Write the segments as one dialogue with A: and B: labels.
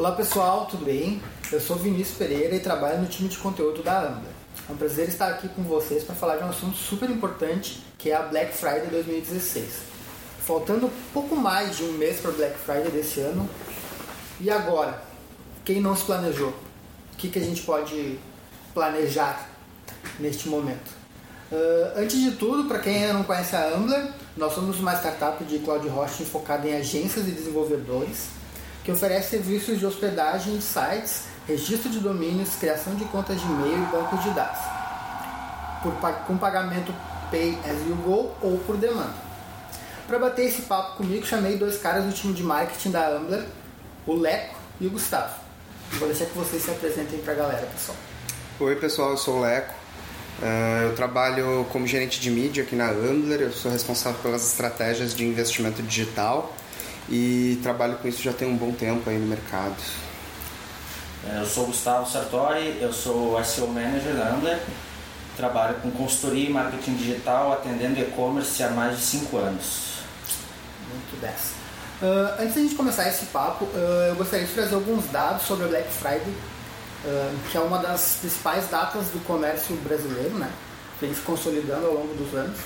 A: Olá pessoal, tudo bem? Eu sou Vinícius Pereira e trabalho no time de conteúdo da Ambler. É um prazer estar aqui com vocês para falar de um assunto super importante que é a Black Friday 2016. Faltando pouco mais de um mês para Black Friday desse ano, e agora? Quem não se planejou? O que, que a gente pode planejar neste momento? Uh, antes de tudo, para quem ainda não conhece a Ambler, nós somos uma startup de cloud hosting focada em agências e desenvolvedores que oferece serviços de hospedagem de sites, registro de domínios, criação de contas de e-mail e bancos de dados, por, com pagamento Pay as you go ou por demanda. Para bater esse papo comigo, chamei dois caras do time de marketing da Ambler, o Leco e o Gustavo. Vou deixar que vocês se apresentem para a galera, pessoal.
B: Oi, pessoal, eu sou o Leco. Uh, eu trabalho como gerente de mídia aqui na Ambler, eu sou responsável pelas estratégias de investimento digital e trabalho com isso já tem um bom tempo aí no mercado.
C: É, eu sou Gustavo Sartori, eu sou SEO Manager da Ambler, trabalho com consultoria e marketing digital atendendo e-commerce há mais de 5 anos.
A: Muito bem. Uh, antes da gente começar esse papo, uh, eu gostaria de trazer alguns dados sobre a Black Friday, uh, que é uma das principais datas do comércio brasileiro, né? Que vem se consolidando ao longo dos anos.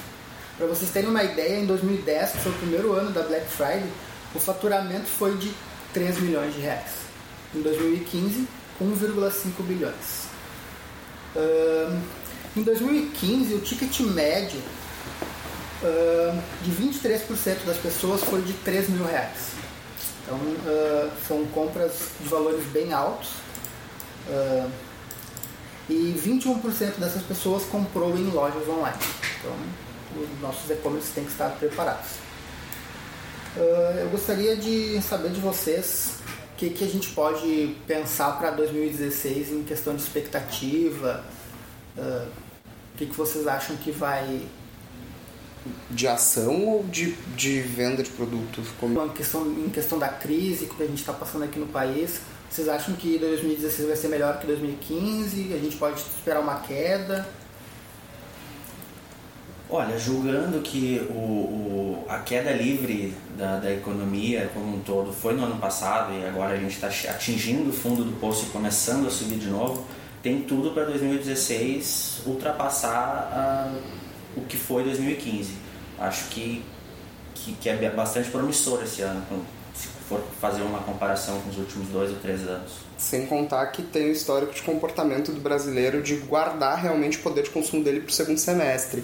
A: Para vocês terem uma ideia, em 2010, que foi o primeiro ano da Black Friday, o faturamento foi de 3 milhões de reais. Em 2015, 1,5 bilhões. Em 2015, o ticket médio de 23% das pessoas foi de 3 mil reais. Então, uh, são compras de valores bem altos. e 21% dessas pessoas comprou em lojas online. Então, os nossos e-commerce têm que estar preparados. Uh, eu gostaria de saber de vocês o que, que a gente pode pensar para 2016 em questão de expectativa. Uh, o que, que vocês acham que vai.
B: De ação ou de, de venda de produtos?
A: Como... Em, questão, em questão da crise que a gente está passando aqui no país, vocês acham que 2016 vai ser melhor que 2015? A gente pode esperar uma queda?
C: Olha, julgando que o, o, a queda livre da, da economia como um todo foi no ano passado e agora a gente está atingindo o fundo do poço e começando a subir de novo, tem tudo para 2016 ultrapassar a, o que foi 2015. Acho que, que, que, é bastante promissor esse ano, se for fazer uma comparação com os últimos dois ou três anos.
B: Sem contar que tem o histórico de comportamento do brasileiro de guardar realmente o poder de consumo dele para o segundo semestre.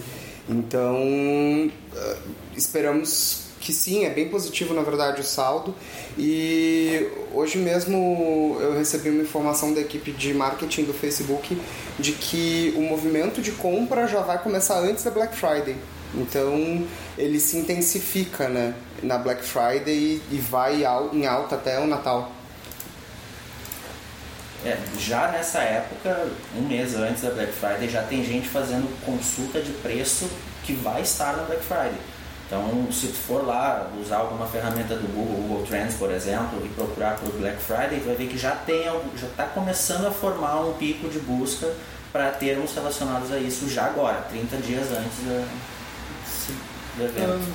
B: Então, eh, esperamos que sim, é bem positivo na verdade o saldo. E hoje mesmo eu recebi uma informação da equipe de marketing do Facebook de que o movimento de compra já vai começar antes da Black Friday. Então ele se intensifica né, na Black Friday e vai em alta até o Natal.
C: É, já nessa época, um mês antes da Black Friday, já tem gente fazendo consulta de preço que vai estar na Black Friday. Então, se tu for lá usar alguma ferramenta do Google, Google Trends, por exemplo, e procurar por Black Friday, tu vai ver que já tem, já está começando a formar um pico de busca para termos relacionados a isso já agora, 30 dias antes da, do evento.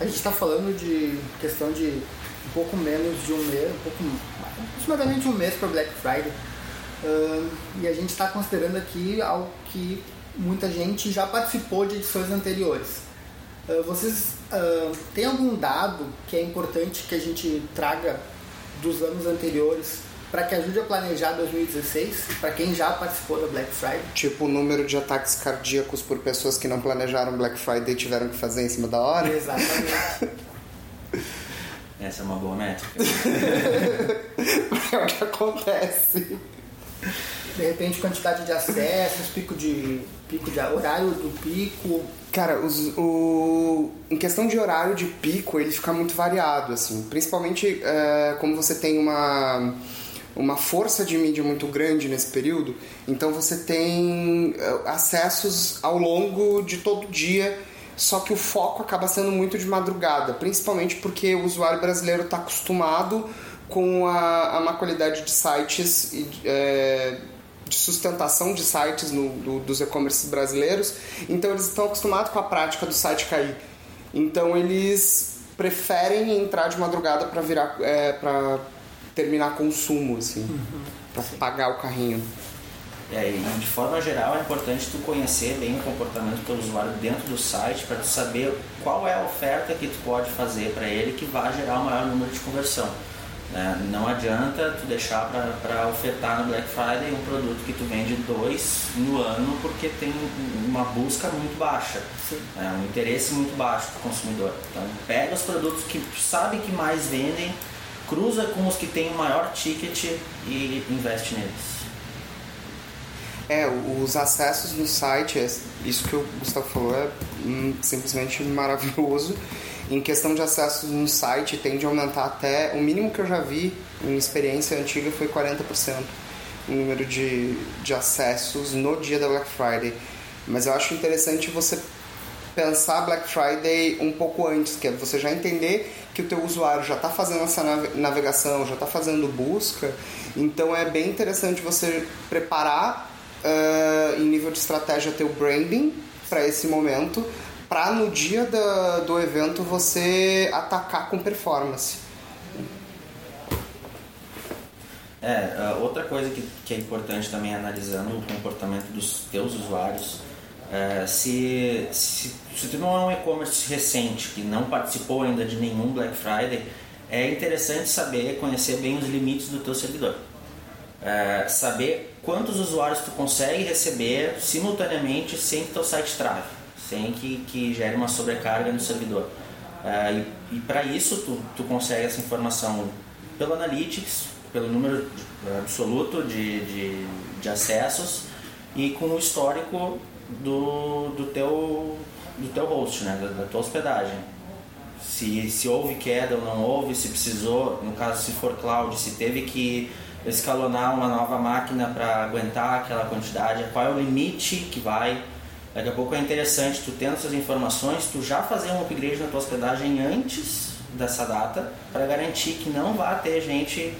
A: A gente está falando de questão de um pouco menos de um mês, um pouco, aproximadamente um mês para Black Friday. Uh, e a gente está considerando aqui algo que muita gente já participou de edições anteriores. Uh, vocês uh, têm algum dado que é importante que a gente traga dos anos anteriores para que ajude a planejar 2016, para quem já participou da Black Friday?
B: Tipo o número de ataques cardíacos por pessoas que não planejaram Black Friday e tiveram que fazer em cima da hora?
A: Exatamente.
C: Essa é uma boa métrica.
B: é o que acontece.
A: De repente, quantidade de acessos, pico de, pico de horário do pico.
B: Cara, os, o, em questão de horário de pico, ele fica muito variado, assim. Principalmente é, como você tem uma, uma força de mídia muito grande nesse período, então você tem é, acessos ao longo de todo dia só que o foco acaba sendo muito de madrugada, principalmente porque o usuário brasileiro está acostumado com a, a má qualidade de sites e é, de sustentação de sites no, do, dos e-commerces brasileiros, então eles estão acostumados com a prática do site cair. Então eles preferem entrar de madrugada para virar é, para terminar consumo, assim, uhum. para pagar o carrinho.
C: É, e de forma geral é importante tu conhecer bem o comportamento do usuário dentro do site para tu saber qual é a oferta que tu pode fazer para ele que vai gerar o maior número de conversão. Né? Não adianta tu deixar para ofertar no Black Friday um produto que tu vende dois no ano porque tem uma busca muito baixa, né? um interesse muito baixo do consumidor. Então pega os produtos que tu sabe que mais vendem, cruza com os que têm o maior ticket e investe neles.
B: É, os acessos no site, é, isso que o Gustavo falou é hum, simplesmente maravilhoso. Em questão de acessos no site, tende a aumentar até. O mínimo que eu já vi em experiência antiga foi 40% o número de, de acessos no dia da Black Friday. Mas eu acho interessante você pensar Black Friday um pouco antes, que é você já entender que o teu usuário já está fazendo essa navegação, já está fazendo busca. Então é bem interessante você preparar uh, em nível de estratégia teu branding para esse momento, para no dia da, do evento você atacar com performance.
C: É, outra coisa que, que é importante também analisando o comportamento dos teus usuários, é, se, se, se tu não é um e-commerce recente que não participou ainda de nenhum Black Friday, é interessante saber, conhecer bem os limites do teu servidor. É, saber quantos usuários tu consegue receber simultaneamente sem que teu site trave, sem que, que gere uma sobrecarga no servidor. É, e, e para isso tu, tu consegue essa informação pelo Analytics, pelo número absoluto de, de, de acessos e com o histórico do, do, teu, do teu host, né, da, da tua hospedagem. Se, se houve queda ou não houve, se precisou, no caso se for cloud, se teve que escalonar uma nova máquina para aguentar aquela quantidade, qual é o limite que vai. Daqui a pouco é interessante, tu tendo essas informações, tu já fazer um upgrade na tua hospedagem antes dessa data, para garantir que não vá ter gente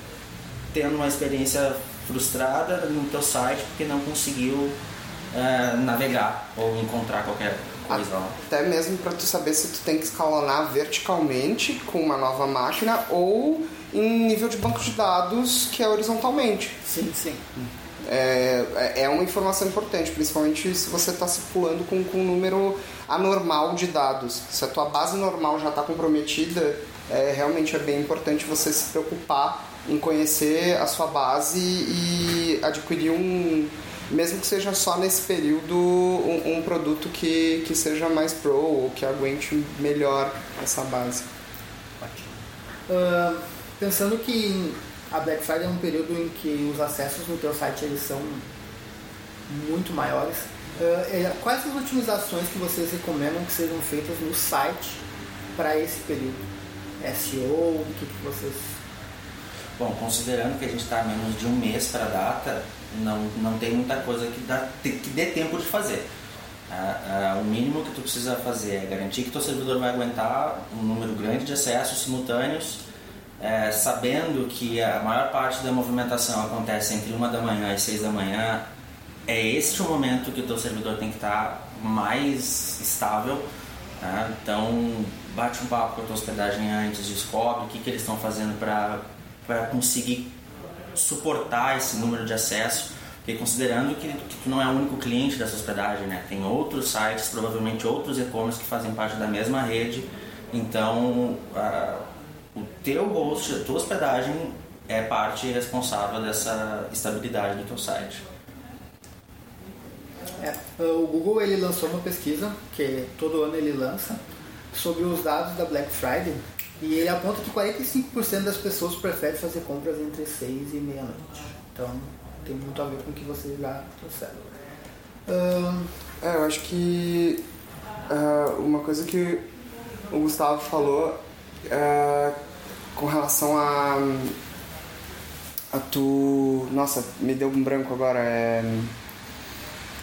C: tendo uma experiência frustrada no teu site porque não conseguiu é, navegar ou encontrar qualquer coisa lá.
B: Até mesmo para tu saber se tu tem que escalonar verticalmente com uma nova máquina ou em nível de banco de dados que é horizontalmente.
A: Sim, sim.
B: É, é, é uma informação importante, principalmente se você está circulando com, com um número anormal de dados. Se a tua base normal já está comprometida, é, realmente é bem importante você se preocupar em conhecer a sua base e adquirir um, mesmo que seja só nesse período, um, um produto que, que seja mais pro ou que aguente melhor essa base.
A: Uh, pensando que a Black Friday é um período em que os acessos no teu site eles são muito maiores, uh, quais as otimizações que vocês recomendam que sejam feitas no site para esse período? SEO, o que, que vocês
C: Bom, considerando que a gente está a menos de um mês para a data, não, não tem muita coisa que, dá, que dê tempo de fazer. O mínimo que tu precisa fazer é garantir que teu servidor vai aguentar um número grande de acessos simultâneos, é, sabendo que a maior parte da movimentação acontece entre uma da manhã e seis da manhã. É este o momento que o teu servidor tem que estar mais estável. Tá? Então, bate um papo com a tua hospedagem antes, descobre o que, que eles estão fazendo para conseguir suportar esse número de acesso, porque considerando que, que tu não é o único cliente dessa hospedagem, né? Tem outros sites, provavelmente outros e-commerce que fazem parte da mesma rede, então o teu host, a tua hospedagem é parte responsável dessa estabilidade do teu site.
A: É, o Google ele lançou uma pesquisa que todo ano ele lança sobre os dados da Black Friday e ele aponta que 45% das pessoas preferem fazer compras entre 6 e meia-noite. Então tem muito a ver com o que vocês já trouxeram.
B: Uh... É, eu acho que uh, uma coisa que o Gustavo falou uh, com relação a, a tu. Nossa, me deu um branco agora. É,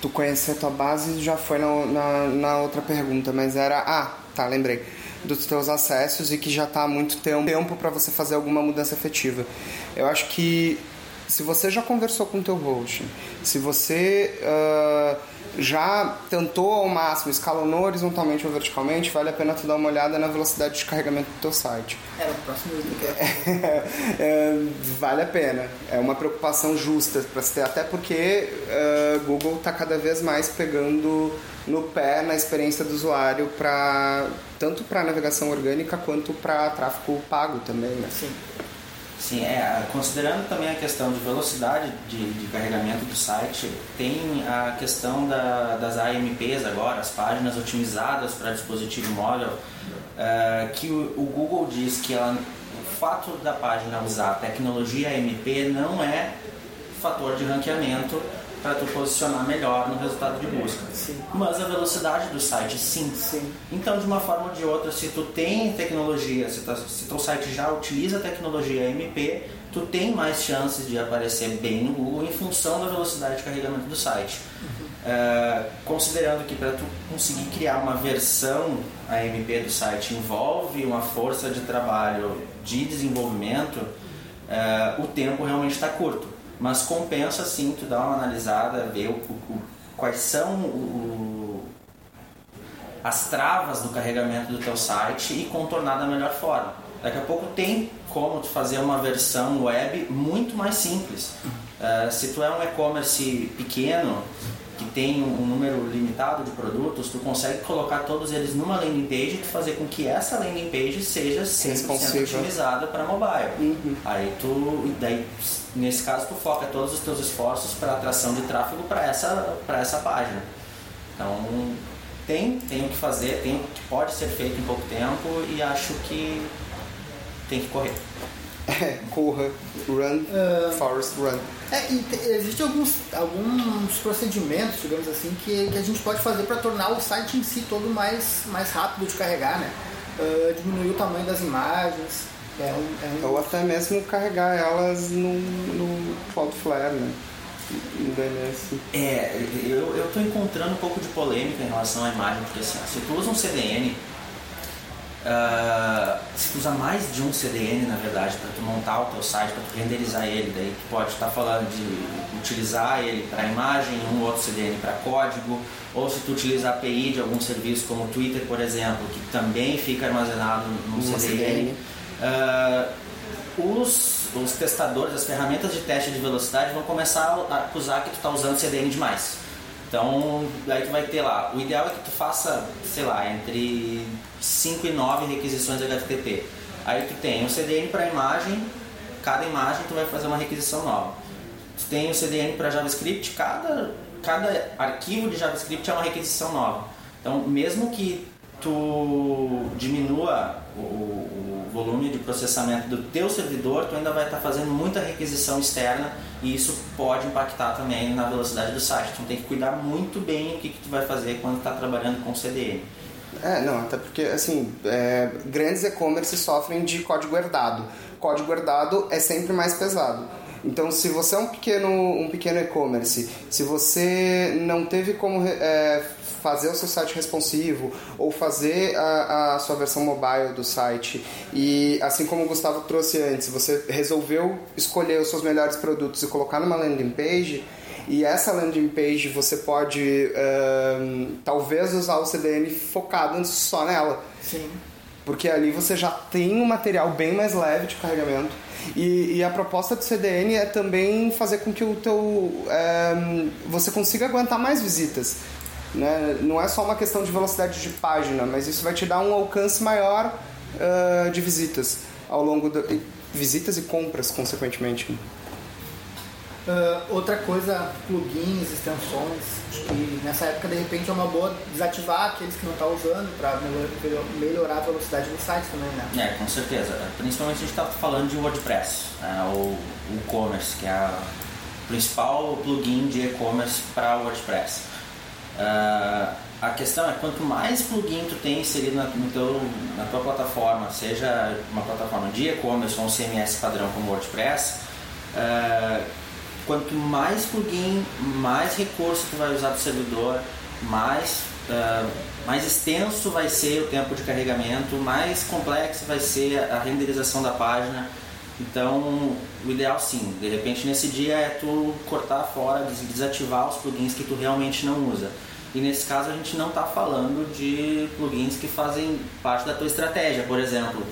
B: tu conhecer tua base já foi na, na, na outra pergunta, mas era. Ah, tá, lembrei dos teus acessos e que já está há muito tempo para você fazer alguma mudança efetiva. Eu acho que se você já conversou com o teu host, se você uh, já tentou ao máximo, escalonou horizontalmente ou verticalmente, vale a pena tu dar uma olhada na velocidade de carregamento do teu site.
A: Era o próximo eu ia
B: é, vale a pena. É uma preocupação justa para se ter, até porque uh, Google está cada vez mais pegando no pé na experiência do usuário para tanto para navegação orgânica quanto para tráfego pago também. Né?
A: Sim.
C: Sim, é, considerando também a questão de velocidade de, de carregamento do site, tem a questão da, das AMPs agora, as páginas otimizadas para dispositivo móvel, uh, que o, o, Google diz que ela, o fato da página usar a tecnologia AMP não é fator de ranqueamento para tu posicionar melhor no resultado de busca.
A: Sim.
C: Mas a velocidade do site, sim.
A: Sim.
C: Então, de uma forma ou de outra, se tu tem tecnologia, se, tu, se teu site já utiliza a tecnologia MP, tu tem mais chances de aparecer bem no Google em função da velocidade de carregamento do site. Uhum. Uh, considerando que para tu conseguir criar uma versão AMP do site envolve uma força de trabalho de desenvolvimento, uh, o tempo realmente está curto mas compensa sim tu dar uma analisada, ver o, o, quais são o, as travas do carregamento do teu site e contornar da melhor forma. Daqui a pouco tem como tu fazer uma versão web muito mais simples. Uh, se tu é um e-commerce pequeno, que tem um número limitado de produtos, tu consegue colocar todos eles numa landing page e fazer com que essa landing page seja 100% otimizada para mobile.
B: Uhum.
C: Aí tu, daí, nesse caso, tu foca todos os teus esforços para atração de tráfego para essa, para essa página. Então, tem, tem o que fazer, tem o que pode ser feito em pouco tempo e acho que tem que correr.
B: É, corra, run, uh, forest run.
A: É, e existem alguns, alguns procedimentos, digamos assim, que, que a gente pode fazer para tornar o site em si todo mais, mais rápido de carregar, né? Uh, diminuir o tamanho das imagens. É um, é
B: um... Ou até mesmo carregar elas no, no Cloudflare, né? No DNS.
C: É, eu estou encontrando um pouco de polêmica em relação à imagem, porque assim, se tu usa um CDN Uh, se tu usa mais de um CDN, na verdade, para tu montar o teu site, para tu renderizar ele, daí tu pode estar tá falando de utilizar ele para imagem, um outro CDN para código, ou se tu utiliza a API de algum serviço como o Twitter, por exemplo, que também fica armazenado num CDN. CDN. Uh, os, os testadores, as ferramentas de teste de velocidade vão começar a acusar que tu está usando CDN demais. Então, aí tu vai ter lá, o ideal é que tu faça, sei lá, entre 5 e 9 requisições HTTP. Aí tu tem um CDN para imagem, cada imagem tu vai fazer uma requisição nova. Tu tem o CDN para JavaScript, cada, cada arquivo de JavaScript é uma requisição nova. Então, mesmo que tu diminua o, o, volume de processamento do teu servidor, tu ainda vai estar fazendo muita requisição externa e isso pode impactar também na velocidade do site. Então tem que cuidar muito bem o que, que tu vai fazer quando está trabalhando com CDN.
B: É, não, até porque, assim, é, grandes e-commerce sofrem de código herdado. Código herdado é sempre mais pesado. Então, se você é um pequeno, um pequeno e-commerce, se você não teve como é, fazer o seu site responsivo ou fazer a, a, sua versão mobile do site e assim como o Gustavo trouxe antes, você resolveu escolher os seus melhores produtos e colocar numa landing page e essa landing page você pode talvez usar o CDN focado só nela.
A: Sim.
B: Porque ali você já tem um material bem mais leve de carregamento. E, e, a proposta do CDN é também fazer com que o teu um, você consiga aguentar mais visitas. Né? Não é só uma questão de velocidade de página, mas isso vai te dar um alcance maior uh, de visitas ao longo de visitas e compras, consequentemente.
A: Uh, outra coisa, plugins, extensões, que nessa época de repente é uma boa desativar aqueles que não estão tá usando para melhorar a velocidade do site também,
C: né? É, com certeza. Principalmente a gente está falando de WordPress, né? o e-commerce, que é o principal plugin de e-commerce para WordPress. Uh, a questão é quanto mais plugin tu tem inserido na, no teu, na tua plataforma, seja uma plataforma de e-commerce ou um CMS padrão como WordPress, uh, quanto mais plugin, mais recurso tu vai usar do servidor, mais, uh, mais extenso vai ser o tempo de carregamento, mais complexo vai ser a renderização da página. Então, o ideal sim, de repente nesse dia é tu cortar fora, desativar os plugins que tu realmente não usa. E nesse caso a gente não está falando de plugins que fazem parte da tua estratégia, por exemplo.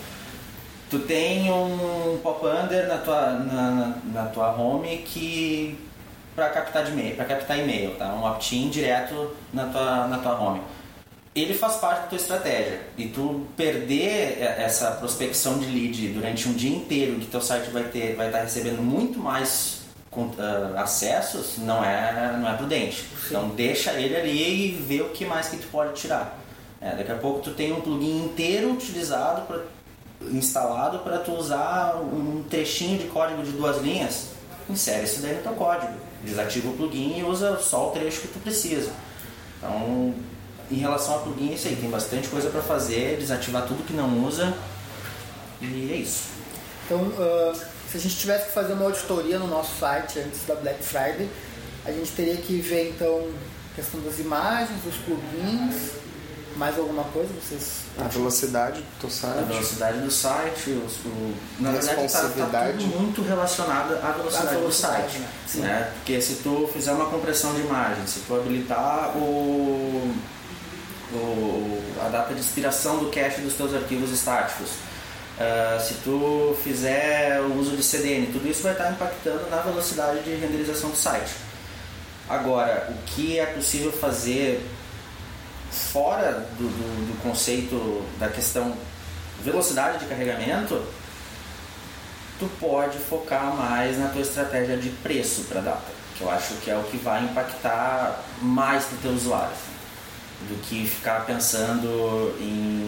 C: Tu tem um pop-under na tua, na, na, na, tua home que para captar e-mail, para captar e-mail, tá? Um opt-in direto na tua, na tua home ele faz parte da tua estratégia. E tu perder essa prospecção de lead durante um dia inteiro que teu site vai ter, vai estar recebendo muito mais uh, acessos, não é, não é prudente. Sim. Então deixa ele ali e vê o que mais que tu pode tirar. É, daqui a pouco tu tem um plugin inteiro utilizado pra, instalado para tu usar um trechinho de código de duas linhas. Insere isso daí no teu código. Desativa o plugin e usa só o trecho que tu precisa. Então em relação a plugin, é isso aí. Tem bastante coisa para fazer, desativar tudo que não usa. E é isso.
A: Então, uh, se a gente tivesse que fazer uma auditoria no nosso site antes da Black Friday, a gente teria que ver então a questão das imagens, dos plugins, mais alguma coisa vocês
B: a velocidade do site
C: a velocidade do site os, o, na verdade está tá tudo muito relacionado à velocidade, velocidade do site né? né? porque se tu fizer uma compressão de imagem se tu habilitar o o, a data de expiração do cache dos teus arquivos estáticos. Uh, se tu fizer o uso de CDN, tudo isso vai estar impactando na velocidade de renderização do site. Agora, o que é possível fazer fora do, do, do conceito da questão velocidade de carregamento, tu pode focar mais na tua estratégia de preço para data, que eu acho que é o que vai impactar mais para o teu usuário do que ficar pensando em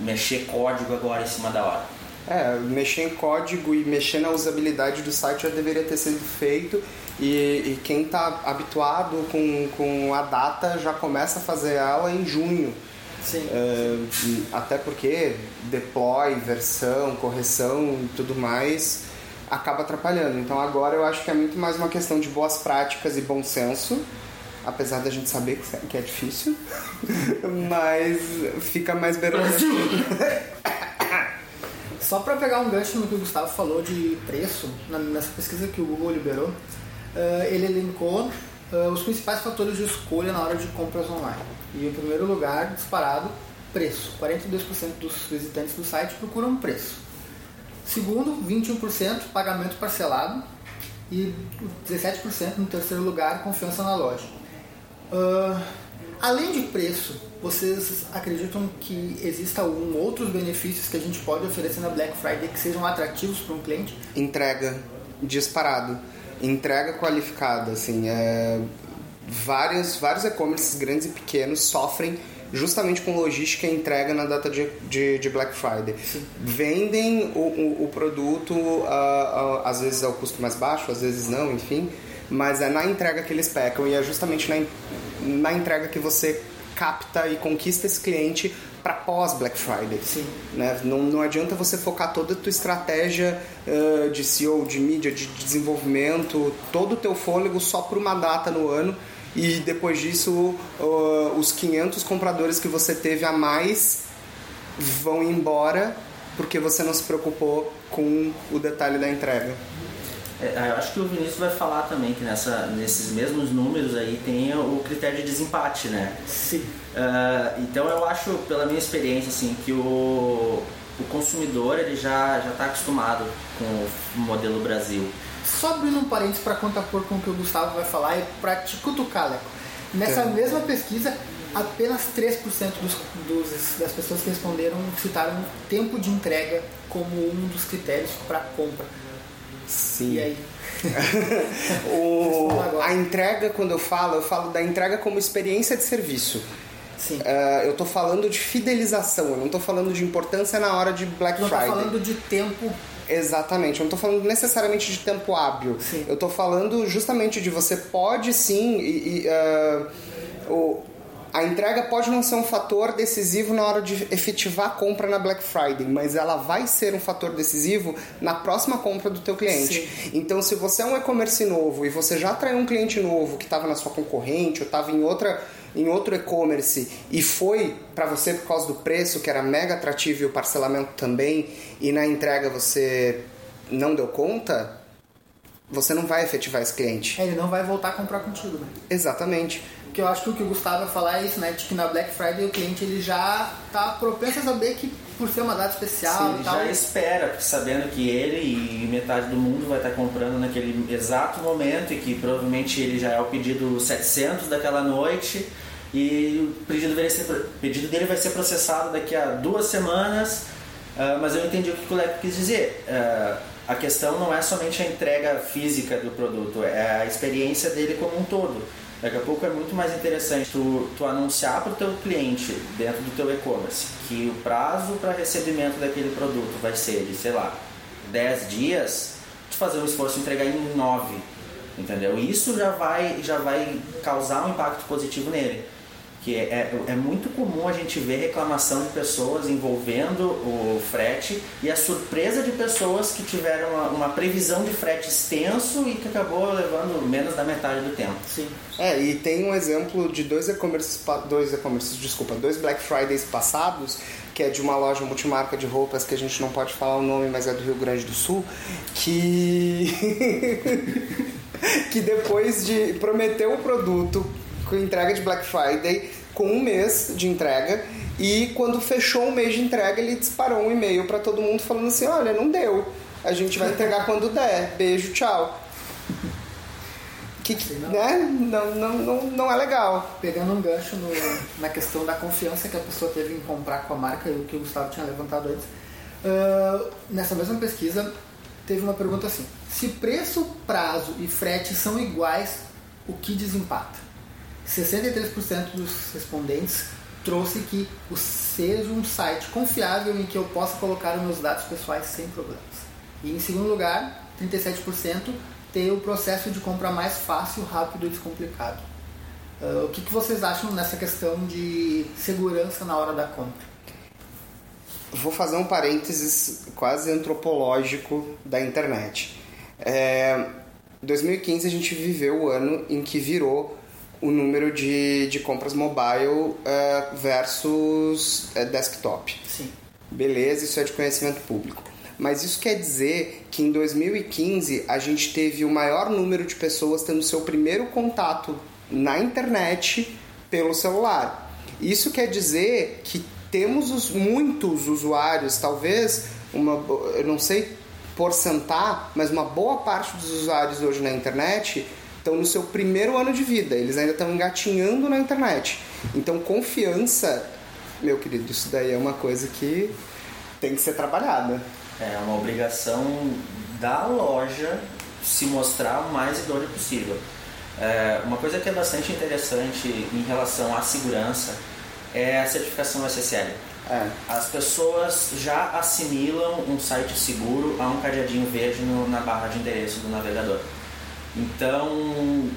C: mexer código agora em cima da hora.
B: É, mexer em código e mexer na usabilidade do site já deveria ter sido feito e, e quem está habituado com, com a data já começa a fazer ela em junho.
A: Sim.
B: É, até porque deploy, versão, correção e tudo mais acaba atrapalhando. Então agora eu acho que é muito mais uma questão de boas práticas e bom senso apesar da gente saber que é difícil, mas fica mais beirando.
A: Só para pegar um gancho no que o Gustavo falou de preço, nessa pesquisa que o Google liberou, ele elencou eh, os principais fatores de escolha na hora de compras online. E em primeiro lugar, disparado, preço. 42% dos visitantes do site procuram preço. Segundo, 21% pagamento parcelado e 17% no terceiro lugar, confiança na loja. Uh, além de preço, vocês acreditam que exista algum outros benefícios que a gente pode oferecer na Black Friday que sejam atrativos para um cliente?
B: Entrega disparado, entrega qualificada, assim, é... vários vários e-commerces grandes e pequenos sofrem justamente com logística e entrega na data de, de, de Black Friday. Sim. Vendem o, o, o produto, uh, uh, às vezes ao custo mais baixo, às vezes não, enfim, mas é na entrega que eles pecam e é justamente na, na entrega que você capta e conquista esse cliente para pós Black Friday.
A: Sim.
B: Né? Não, não adianta você focar toda a tua estratégia uh, de SEO, de mídia, de desenvolvimento, todo o teu fôlego só por uma data no ano e depois disso uh, os 500 compradores que você teve a mais vão embora porque você não se preocupou com o detalhe da entrega.
C: É, eu acho que o Vinícius vai falar também que nessa, nesses mesmos números aí tem o critério de desempate, né?
A: Sim.
C: Uh, então eu acho, pela minha experiência, assim, que o, o consumidor ele já já está acostumado com o modelo Brasil.
A: Só abrindo um parênteses para contrapor com o que o Gustavo vai falar e para te cutucar, Leco. Nessa é. mesma pesquisa, apenas 3% dos, dos, das pessoas que responderam citaram tempo de entrega como um dos critérios para compra.
B: Sim.
A: E aí?
B: o, a entrega, quando eu falo, eu falo da entrega como experiência de serviço.
A: Sim.
B: Uh, eu estou falando de fidelização, eu não estou falando de importância na hora de Black
A: não
B: Friday.
A: Eu falando de tempo.
B: Exatamente, eu não estou falando necessariamente de tempo hábil.
A: Sim.
B: Eu estou falando justamente de você pode sim. E, e, uh, o, a entrega pode não ser um fator decisivo na hora de efetivar a compra na Black Friday, mas ela vai ser um fator decisivo na próxima compra do teu cliente.
A: Sim.
B: Então, se você é um e-commerce novo e você já atraiu um cliente novo que estava na sua concorrente ou estava em outra em outro e-commerce e foi para você por causa do preço que era mega atrativo e o parcelamento também e na entrega você não deu conta, você não vai efetivar esse cliente.
A: É, ele não vai voltar a comprar contigo, né?
B: Exatamente.
A: Porque eu acho que o que o Gustavo vai falar é isso, né? De que na Black Friday o cliente ele já tá propenso a saber que por ser uma data especial
C: Sim,
A: e tal.
C: já espera, sabendo que ele e metade do mundo vai estar comprando naquele exato momento e que provavelmente ele já é o pedido 700 daquela noite e o pedido dele, ser, pedido dele vai ser processado daqui a duas semanas. Uh, mas eu entendi o que o Leco quis dizer. Uh, a questão não é somente a entrega física do produto, é a experiência dele como um todo. Daqui a pouco é muito mais interessante tu, tu anunciar para o teu cliente dentro do teu e-commerce que o prazo para recebimento daquele produto vai ser de, sei lá, 10 dias, tu fazer um esforço de entregar em 9, entendeu? Isso já vai, já vai causar um impacto positivo nele que é, é, é, muito comum a gente ver reclamação de pessoas envolvendo o frete e a surpresa de pessoas que tiveram uma, uma previsão de frete extenso e que acabou levando menos da metade do tempo.
A: Sim.
B: É, e tem um exemplo de dois e-commerces, dois e-commerces, desculpa, dois Black Fridays passados, que é de uma loja multimarca de roupas que a gente não pode falar o nome, mas é do Rio Grande do Sul, que que depois de prometer o produto com entrega de Black Friday com um mês de entrega e quando fechou o mês de entrega ele disparou um e-mail para todo mundo falando assim, olha, não deu, a gente vai entregar quando der, beijo, tchau. Que, que. Né? Não, não, não, não é legal.
A: Pegando um gancho no, na questão da confiança que a pessoa teve em comprar com a marca, o que o Gustavo tinha levantado antes, uh, nessa mesma pesquisa teve uma pergunta assim: se preço, prazo e frete são iguais, o que desempata? 63% dos respondentes trouxe que o seja um site confiável em que eu possa colocar meus dados pessoais sem problemas. E em segundo lugar, 37% ter o processo de compra mais fácil, rápido e descomplicado. Uh, o que, que vocês acham nessa questão de segurança na hora da compra?
B: Vou fazer um parênteses quase antropológico da internet. É, 2015 a gente viveu o ano em que virou o número de, de compras mobile uh, versus uh, desktop.
A: Sim.
B: Beleza, isso é de conhecimento público. Mas isso quer dizer que em 2015 a gente teve o maior número de pessoas tendo seu primeiro contato na internet pelo celular. Isso quer dizer que temos os, muitos usuários, talvez uma, eu não sei porcentar, mas uma boa parte dos usuários hoje na internet estão no seu primeiro ano de vida, eles ainda estão engatinhando na internet. Então, confiança, meu querido, isso daí é uma coisa que tem que ser trabalhada.
C: É uma obrigação da loja se mostrar o mais idôneo possível. É, uma coisa que é bastante interessante em relação à segurança é a certificação SSL.
B: É.
C: As pessoas já assimilam um site seguro a um cadeadinho verde no, na barra de endereço do navegador. Então,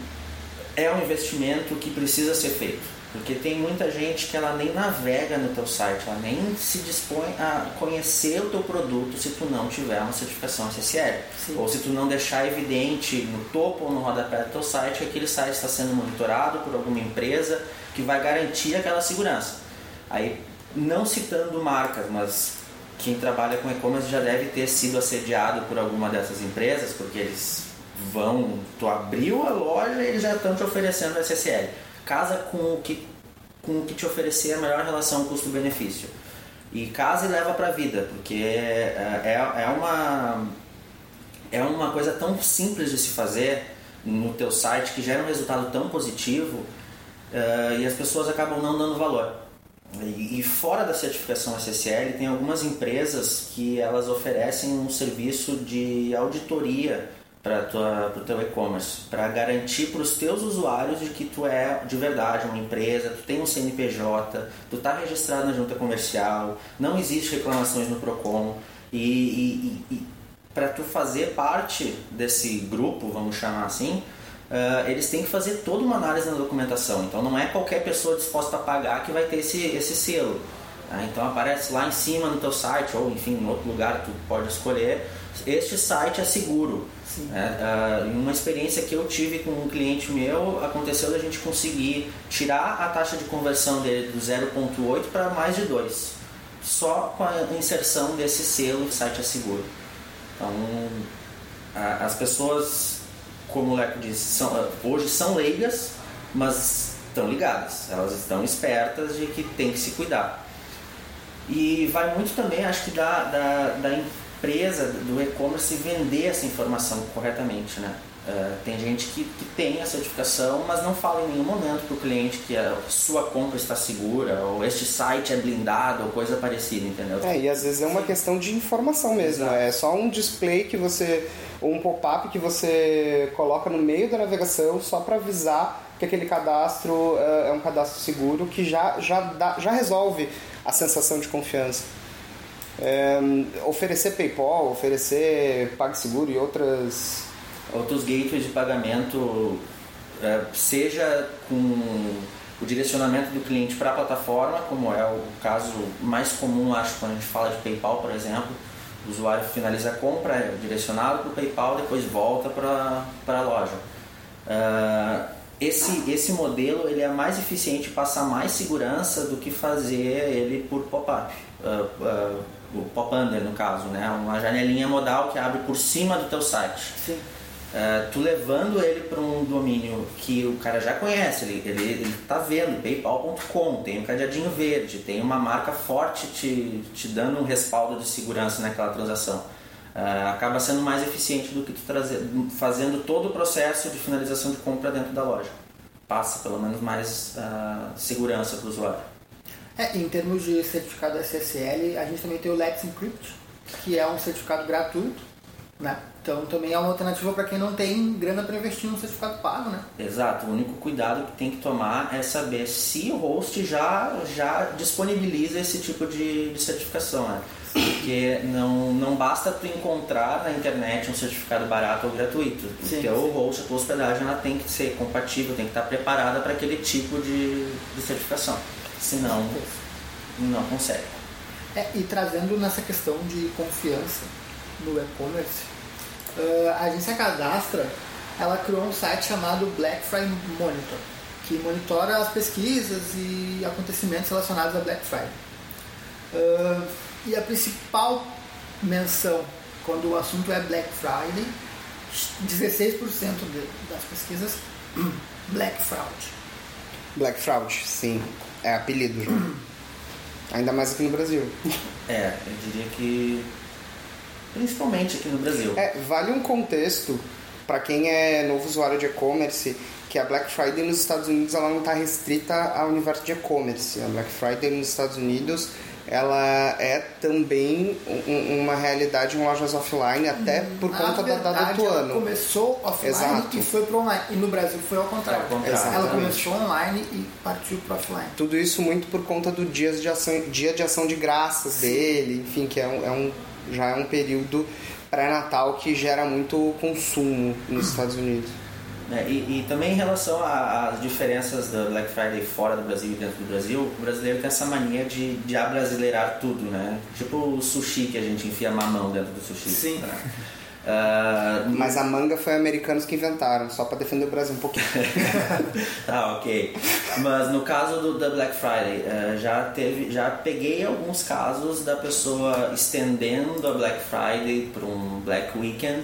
C: é um investimento que precisa ser feito. Porque tem muita gente que ela nem navega no teu site, ela nem se dispõe a conhecer o teu produto se tu não tiver uma certificação SSL. Sim. Ou se tu não deixar evidente no topo ou no rodapé do teu site que aquele site está sendo monitorado por alguma empresa que vai garantir aquela segurança. Aí, não citando marcas, mas quem trabalha com e-commerce já deve ter sido assediado por alguma dessas empresas, porque eles vão, tu abriu a loja eles já estão te oferecendo SSL. Casa com o que, com o que te oferecer a melhor relação custo-benefício. E casa e leva para a vida, porque é, é, é, uma, é uma coisa tão simples de se fazer no teu site que gera um resultado tão positivo uh, e as pessoas acabam não dando valor. E, e fora da certificação SSL, tem algumas empresas que elas oferecem um serviço de auditoria para o teu e-commerce, para garantir para os teus usuários de que tu é de verdade uma empresa, tu tem um CNPJ, tu está registrado na junta comercial, não existe reclamações no Procon e, e, e para tu fazer parte desse grupo, vamos chamar assim, uh, eles têm que fazer toda uma análise na documentação. Então não é qualquer pessoa disposta a pagar que vai ter esse, esse selo. Tá? Então aparece lá em cima no teu site ou enfim em outro lugar tu pode escolher. Este site é seguro é, uh, uma experiência que eu tive com um cliente meu, aconteceu da gente conseguir tirar a taxa de conversão dele do 0.8 para mais de 2, só com a inserção desse selo site é seguro. Então, as pessoas, como o Leco disse, são, hoje são leigas, mas estão ligadas, elas estão espertas de que tem que se cuidar. E vai muito também, acho que, da, da, da empresa, do e-commerce vender essa informação corretamente, né? Uh, tem gente que, que tem a certificação, mas não fala em nenhum momento para o cliente que a sua compra está segura, ou este site é blindado, ou coisa parecida, entendeu?
B: É, e às vezes é uma questão de informação mesmo. Exato. É só um display que você. ou um pop-up que você coloca no meio da navegação só para avisar que aquele cadastro uh, é um cadastro seguro que já, já, dá, já resolve a sensação de confiança. É, oferecer PayPal, oferecer PagSeguro e outras
C: outros gateways de pagamento, é, seja com o direcionamento do cliente para a plataforma, como é o caso mais comum, acho, quando a gente fala de PayPal, por exemplo. O usuário finaliza a compra, é direcionado para o PayPal, depois volta para a loja. Uh, esse, esse modelo ele é mais eficiente passar mais segurança do que fazer ele por pop-up. O pop-under, no caso, né? uma janelinha modal que abre por cima do teu site.
A: Sim.
C: Uh, tu levando ele para um domínio que o cara já conhece, ele, ele, ele tá vendo, paypal.com, tem um cadeadinho verde, tem uma marca forte te, te dando um respaldo de segurança naquela transação. Uh, acaba sendo mais eficiente do que tu trazer, fazendo todo o processo de finalização de compra dentro da loja. Passa pelo menos mais uh, segurança para o usuário.
A: É, em termos de certificado SSL, a gente também tem o Let's Encrypt, que é um certificado gratuito, né? Então também é uma alternativa para quem não tem grana para investir num certificado pago, né?
C: Exato. O único cuidado que tem que tomar é saber se o host já, já disponibiliza esse tipo de, de certificação, né? Porque não, não basta tu encontrar na internet um certificado barato ou gratuito. Sim, o teu host, a tua hospedagem, ela tem que ser compatível, tem que estar preparada para aquele tipo de, de certificação. Senão, não consegue.
A: É, e trazendo nessa questão de confiança no e-commerce, uh, a agência Cadastra ela criou um site chamado Black Friday Monitor, que monitora as pesquisas e acontecimentos relacionados a Black Friday. Uh, e a principal menção quando o assunto é Black Friday, 16% de, das pesquisas, Black Fraud.
B: Black Fraud, sim. É apelido. Ainda mais aqui no Brasil.
C: É, eu diria que principalmente aqui no Brasil.
B: É, vale um contexto para quem é novo usuário de e-commerce que a Black Friday nos Estados Unidos ela não está restrita ao universo de e-commerce. A Black Friday nos Estados Unidos ela é também um, uma realidade em lojas offline, até por Na conta verdade, da data do
A: ela
B: ano.
A: começou offline Exato. e foi para online. E no Brasil foi ao contrário. É,
C: contrário.
A: Ela começou online e partiu para offline.
B: Tudo isso muito por conta do dia de ação, dia de, ação de graças Sim. dele, enfim, que é um, é um já é um período pré-natal que gera muito consumo nos Estados Unidos.
C: É, e, e, também em relação às diferenças da Black Friday fora do Brasil e dentro do Brasil, o brasileiro tem essa mania de, de abrasileirar tudo, né? Tipo o sushi que a gente enfia mamão dentro do sushi.
A: Sim.
C: Né?
B: Uh, Mas a manga foi americanos que inventaram, só para defender o Brasil um pouquinho.
C: tá, ok. Mas no caso do, da Black Friday, uh, já, teve, já peguei alguns casos da pessoa estendendo a Black Friday para um Black Weekend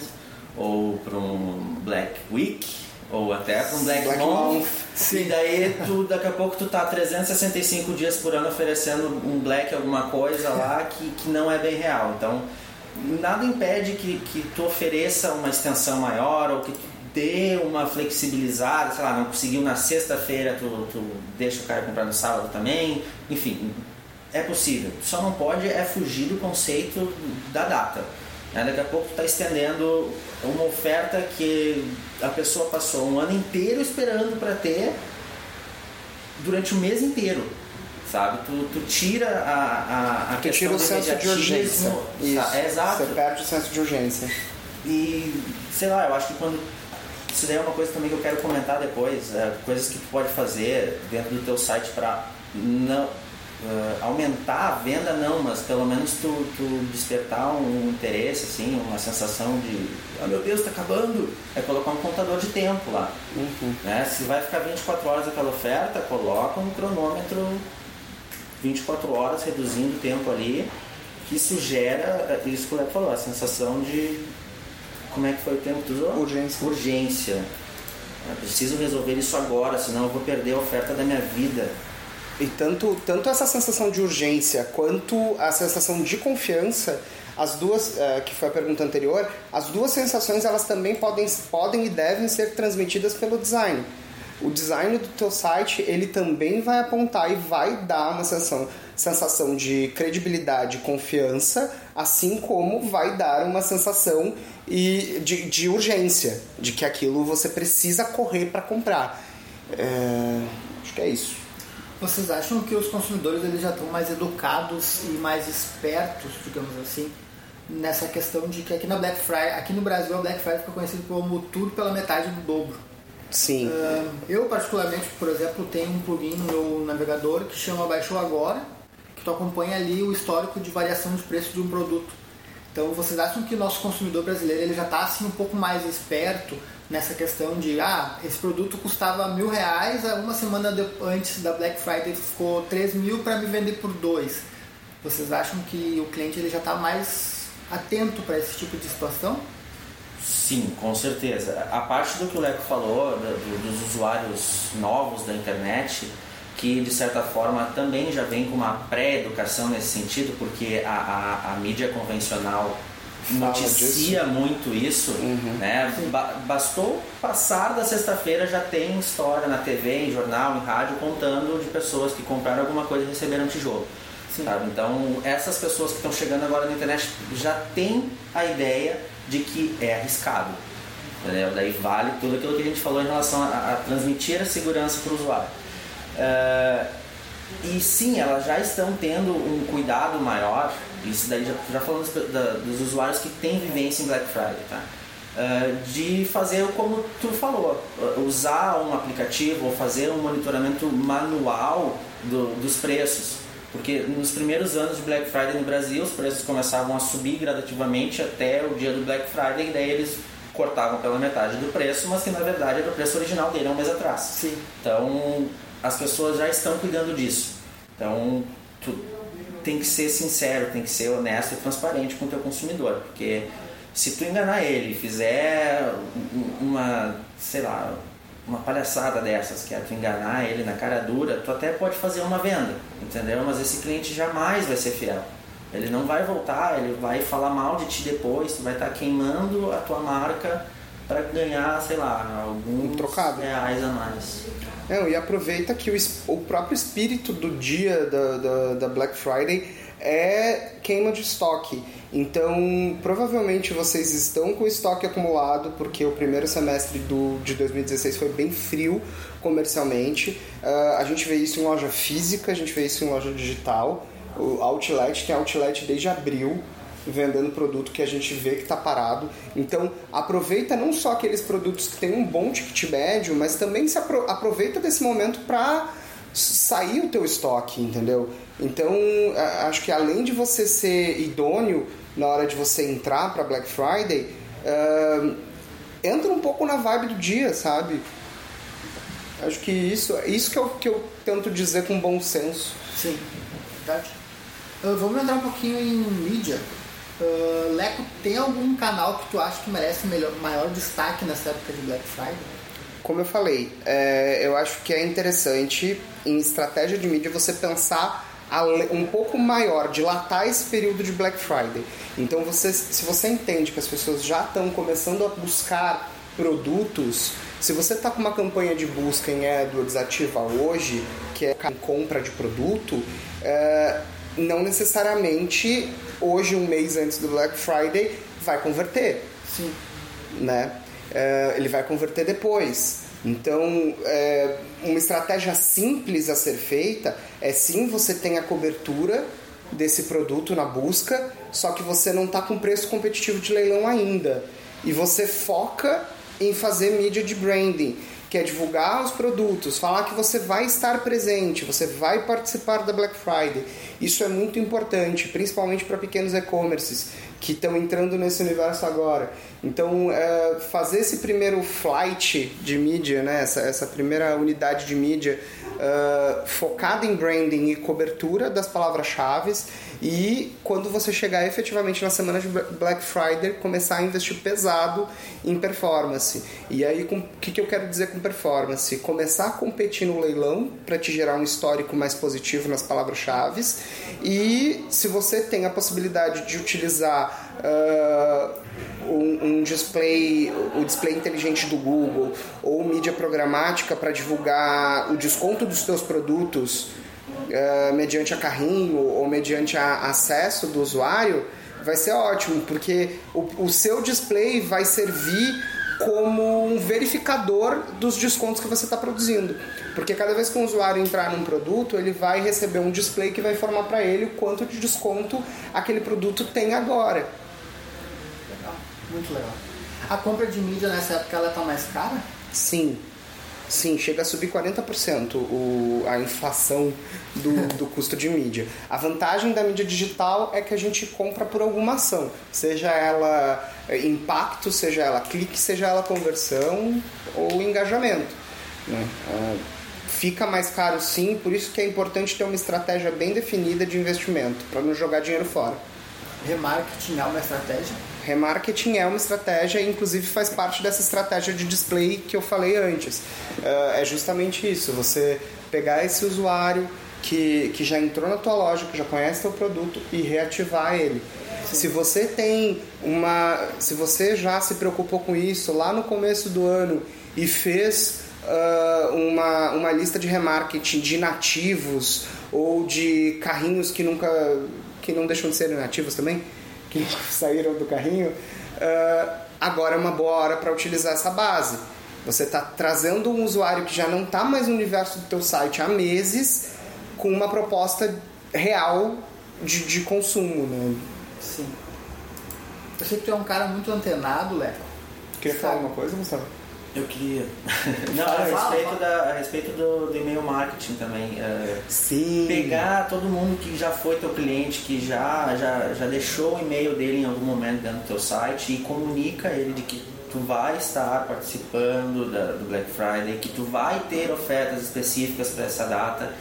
C: ou para um Black Week ou até um Black, Black Month. Sim. E daí tu, daqui a pouco tu tá 365 dias por ano oferecendo um Black alguma coisa lá que, que não é bem real. Então nada impede que, que tu ofereça uma extensão maior ou que tu dê uma flexibilizada, sei lá, não conseguiu na sexta-feira, tu, tu deixa o cara comprar no sábado também, enfim, é possível. Só não pode é fugir do conceito da data. Né? Daqui a pouco tu está estendendo uma oferta que a pessoa passou um ano inteiro esperando para ter durante o mês inteiro sabe? Tu, tu tira a, a, a questão
B: tira o senso de urgência.
C: É, exato.
B: Você perde o senso de urgência.
C: E, sei lá, eu acho que quando... Isso daí é uma coisa também que eu quero comentar depois. É, coisas que tu pode fazer dentro do teu site para não... Uh, aumentar a venda não, mas pelo menos tu, tu despertar um interesse, assim, uma sensação de ah meu Deus, está acabando, é colocar um contador de tempo lá.
B: Uhum.
C: Né? Se vai ficar 24 horas aquela oferta, coloca um cronômetro 24 horas, reduzindo o tempo ali, que isso gera, é, isso que o Léo falou, a sensação de. Como é que foi o tempo que tu usou?
B: Urgência.
C: Urgência. Eu preciso resolver isso agora, senão eu vou perder a oferta da minha vida.
B: E tanto, tanto essa sensação de urgência quanto a sensação de confiança, as duas, uh, que foi a pergunta anterior, as duas sensações elas também podem, podem e devem ser transmitidas pelo design. O design do teu site ele também vai apontar e vai dar uma sensação, sensação de credibilidade, confiança, assim como vai dar uma sensação e de, de urgência, de que aquilo você precisa correr para comprar. É, acho que é isso.
A: Vocês acham que os consumidores eles já estão mais educados e mais espertos, digamos assim, nessa questão de que aqui na Black Friday, aqui no Brasil a Black Friday fica conhecido como tudo pela metade do dobro.
B: Sim. Uh,
A: eu particularmente, por exemplo, tenho um plugin no meu navegador que chama Baixou Agora, que tu acompanha ali o histórico de variação de preço de um produto. Então vocês acham que o nosso consumidor brasileiro ele já está assim um pouco mais esperto nessa questão de ah, esse produto custava mil reais, uma semana antes da Black Friday ficou três mil para me vender por dois. Vocês acham que o cliente ele já está mais atento para esse tipo de situação?
C: Sim, com certeza. A parte do que o Leco falou, do, dos usuários novos da internet, que de certa forma também já vem com uma pré-educação nesse sentido, porque a, a, a mídia convencional noticia muito isso, uhum. né? bastou passar da sexta-feira já tem história na TV, em jornal, em rádio contando de pessoas que compraram alguma coisa e receberam tijolo. Então essas pessoas que estão chegando agora na internet já têm a ideia de que é arriscado. Entendeu? Daí vale tudo aquilo que a gente falou em relação a, a transmitir a segurança para o usuário. Uh, e sim, elas já estão tendo um cuidado maior isso daí já, já falando da, dos usuários que têm vivência em Black Friday, tá? Uh, de fazer como tu falou, usar um aplicativo ou fazer um monitoramento manual do, dos preços. Porque nos primeiros anos de Black Friday no Brasil, os preços começavam a subir gradativamente até o dia do Black Friday, e daí eles cortavam pela metade do preço, mas que na verdade era o preço original dele há um mês atrás.
A: Sim.
C: Então as pessoas já estão cuidando disso. Então tu, tem que ser sincero, tem que ser honesto e transparente com o teu consumidor, porque se tu enganar ele, fizer uma, sei lá, uma palhaçada dessas, que é tu enganar ele na cara dura, tu até pode fazer uma venda, entendeu? Mas esse cliente jamais vai ser fiel. Ele não vai voltar, ele vai falar mal de ti depois, tu vai estar queimando a tua marca para ganhar, sei lá, alguns
B: um trocado.
C: reais a mais.
B: Não, e aproveita que o, o próprio espírito do dia da, da, da Black Friday é queima de estoque. Então, provavelmente vocês estão com estoque acumulado, porque o primeiro semestre do, de 2016 foi bem frio comercialmente. Uh, a gente vê isso em loja física, a gente vê isso em loja digital. O Outlet tem Outlet desde abril vendendo produto que a gente vê que está parado. Então, aproveita não só aqueles produtos que têm um bom ticket médio, mas também se apro aproveita desse momento para sair o teu estoque, entendeu? Então, acho que além de você ser idôneo na hora de você entrar para Black Friday, uh, entra um pouco na vibe do dia, sabe? Acho que isso, isso que eu, que eu tento dizer com bom senso.
A: Sim, verdade. Uh, vamos entrar um pouquinho em mídia. Uh, Leco, tem algum canal que tu acha que merece melhor, maior destaque nessa época de Black Friday?
B: Como eu falei, é, eu acho que é interessante em estratégia de mídia você pensar um pouco maior, dilatar esse período de Black Friday. Então, você, se você entende que as pessoas já estão começando a buscar produtos, se você está com uma campanha de busca em AdWords ativa hoje, que é compra de produto, é, não necessariamente hoje, um mês antes do Black Friday, vai converter.
A: Sim.
B: Né? É, ele vai converter depois. Então, é, uma estratégia simples a ser feita é sim você tem a cobertura desse produto na busca, só que você não está com preço competitivo de leilão ainda. E você foca em fazer mídia de branding que é divulgar os produtos, falar que você vai estar presente, você vai participar da Black Friday. Isso é muito importante, principalmente para pequenos e-commerces que estão entrando nesse universo agora. Então, é, fazer esse primeiro flight de mídia, né, essa, essa primeira unidade de mídia uh, focada em branding e cobertura das palavras-chave e quando você chegar efetivamente na semana de Black Friday começar a investir pesado em performance. E aí o que, que eu quero dizer com performance? Começar a competir no leilão para te gerar um histórico mais positivo nas palavras-chave e se você tem a possibilidade de utilizar uh, um, um, display, o display inteligente do Google ou mídia programática para divulgar o desconto dos seus produtos uh, mediante a carrinho ou mediante a acesso do usuário, vai ser ótimo, porque o, o seu display vai servir como um verificador dos descontos que você está produzindo. Porque cada vez que um usuário entrar num produto, ele vai receber um display que vai informar para ele o quanto de desconto aquele produto tem agora.
A: Muito legal. A compra de mídia nessa época ela tá mais cara?
B: Sim. Sim, chega a subir 40% o, a inflação do, do custo de mídia. A vantagem da mídia digital é que a gente compra por alguma ação, seja ela é, impacto, seja ela clique, seja ela conversão ou engajamento. Né? É, fica mais caro sim, por isso que é importante ter uma estratégia bem definida de investimento, para não jogar dinheiro fora.
A: Remarketing é uma estratégia?
B: Remarketing é uma estratégia, inclusive faz parte dessa estratégia de display que eu falei antes. Uh, é justamente isso, você pegar esse usuário que, que já entrou na tua loja, que já conhece teu produto e reativar ele. Sim. Se você tem uma. Se você já se preocupou com isso lá no começo do ano e fez uh, uma, uma lista de remarketing de nativos ou de carrinhos que nunca. que não deixam de ser nativos também, que saíram do carrinho, uh, agora é uma boa hora para utilizar essa base. Você está trazendo um usuário que já não está mais no universo do teu site há meses com uma proposta real de, de consumo, né?
A: Sim. Eu sei que tu é um cara muito antenado, Leco.
B: Queria falar alguma coisa, Gustavo?
C: Eu queria. Não, a respeito, da, a respeito do, do e-mail marketing também. É,
B: Sim.
C: Pegar todo mundo que já foi teu cliente, que já, já, já deixou o e-mail dele em algum momento dentro do teu site e comunica ele de que tu vai estar participando da, do Black Friday, que tu vai ter ofertas específicas para essa data.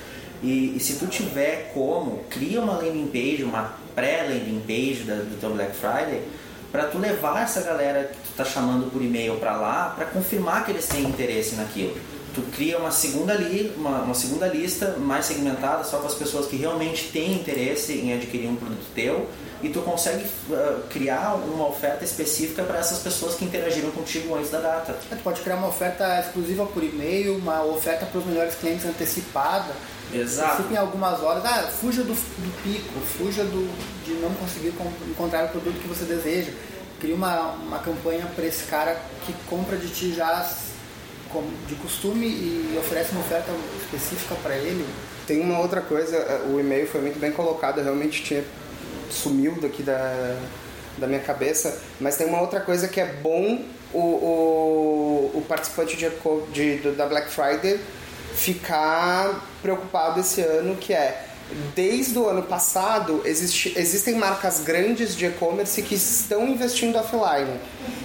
C: E, e, se tu tiver como, cria uma landing page, uma pré-landing page da, do teu Black Friday para tu levar essa galera que tu tá chamando por e-mail para lá, para confirmar que eles têm interesse naquilo. Tu cria uma segunda, li, uma, uma, segunda lista mais segmentada só com as pessoas que realmente têm interesse em adquirir um produto teu e tu consegue uh, criar uma oferta específica para essas pessoas que interagiram contigo antes da data.
A: Tu pode criar uma oferta exclusiva por e-mail, uma oferta para os melhores clientes antecipada.
C: Exato.
A: Fica em algumas horas, ah, fuja do, do pico, fuja do, de não conseguir encontrar o produto que você deseja. Cria uma, uma campanha para esse cara que compra de ti já de costume e oferece uma oferta específica para ele.
B: Tem uma outra coisa, eh, o e-mail foi muito bem colocado, realmente tinha sumiu daqui da, da minha cabeça, mas tem uma outra coisa que é bom o, o, o participante de, de, da Black Friday ficar preocupado esse ano, que é desde o ano passado existe, existem marcas grandes de e-commerce que estão investindo offline.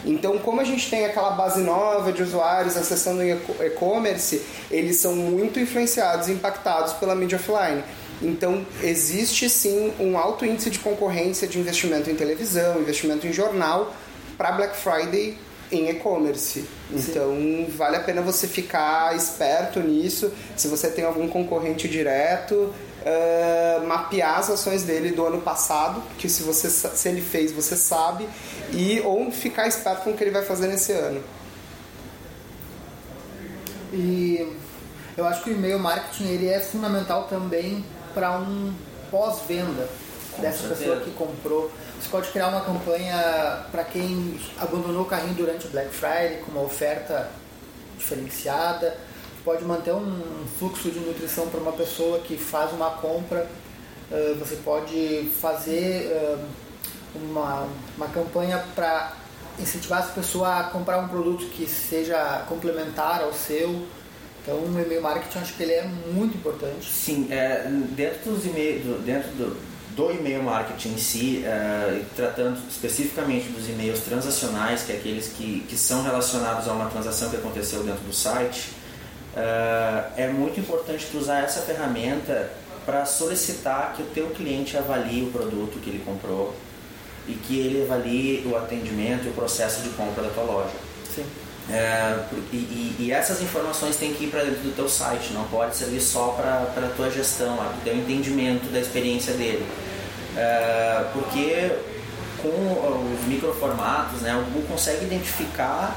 B: Então, como a gente tem aquela base nova de usuários acessando e-commerce, eles são muito influenciados e impactados pela mídia offline. Então, existe sim um alto índice de concorrência de investimento em televisão, investimento em jornal para Black Friday em e-commerce. Então vale a pena você ficar esperto nisso. Se você tem algum concorrente direto, uh, mapear as ações dele do ano passado, que se você se ele fez você sabe, e ou ficar esperto com o que ele vai fazer nesse ano.
A: E eu acho que o e-mail marketing ele é fundamental também para um pós-venda dessa pessoa que comprou. Você pode criar uma campanha para quem abandonou o carrinho durante o Black Friday com uma oferta diferenciada. Pode manter um fluxo de nutrição para uma pessoa que faz uma compra. Você pode fazer uma, uma campanha para incentivar essa pessoa a comprar um produto que seja complementar ao seu. Então, o e-mail marketing, acho que ele é muito importante.
C: Sim, é, dentro dos e-mails, dentro do, do e-mail marketing em si, uh, tratando especificamente dos e-mails transacionais, que é aqueles que, que são relacionados a uma transação que aconteceu dentro do site, uh, é muito importante tu usar essa ferramenta para solicitar que o teu cliente avalie o produto que ele comprou e que ele avalie o atendimento e o processo de compra da tua loja.
A: Sim.
C: É, e, e, essas informações têm que ir para dentro do teu site, não pode servir só para a tua gestão, para o teu entendimento da experiência dele. É, porque com os microformatos, né, o Google consegue identificar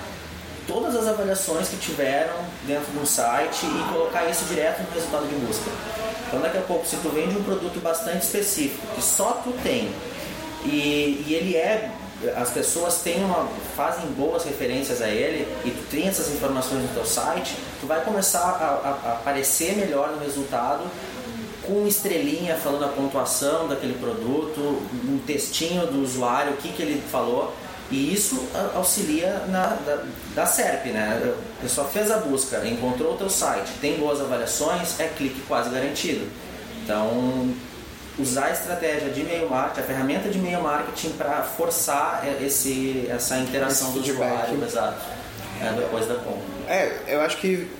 C: todas as avaliações que tiveram dentro do site e colocar isso direto no resultado de busca. Então daqui a pouco, se tu vende um produto bastante específico, que só tu tem, e, e ele é as pessoas têm uma, fazem boas referências a ele e tu tem essas informações no teu site, tu vai começar a, a, a aparecer melhor no resultado com estrelinha falando a pontuação daquele produto, um textinho do usuário, o que, que ele falou. E isso auxilia na da, da SERP, né? A pessoa fez a busca, encontrou o teu site, tem boas avaliações, é clique quase garantido. Então, usar a estratégia de e-mail marketing, a ferramenta de e-mail marketing para forçar esse, essa interação esse do usuário, exato, é, depois da compra.
B: É, eu acho que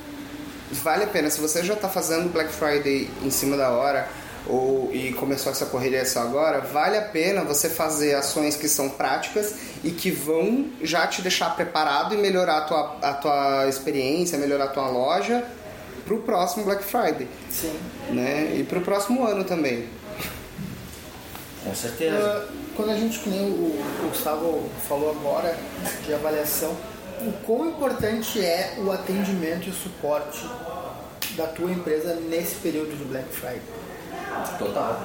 B: vale a pena. Se você já está fazendo Black Friday em cima da hora ou e começou essa correria só agora, vale a pena você fazer ações que são práticas e que vão já te deixar preparado e melhorar a tua, a tua experiência, melhorar a tua loja para o próximo Black Friday.
A: Sim.
B: Né? E para o próximo ano também.
C: Com certeza.
A: Uh, quando a gente, como o, o Gustavo falou agora, de avaliação, o quão importante é o atendimento e o suporte da tua empresa nesse período de Black Friday?
C: Total.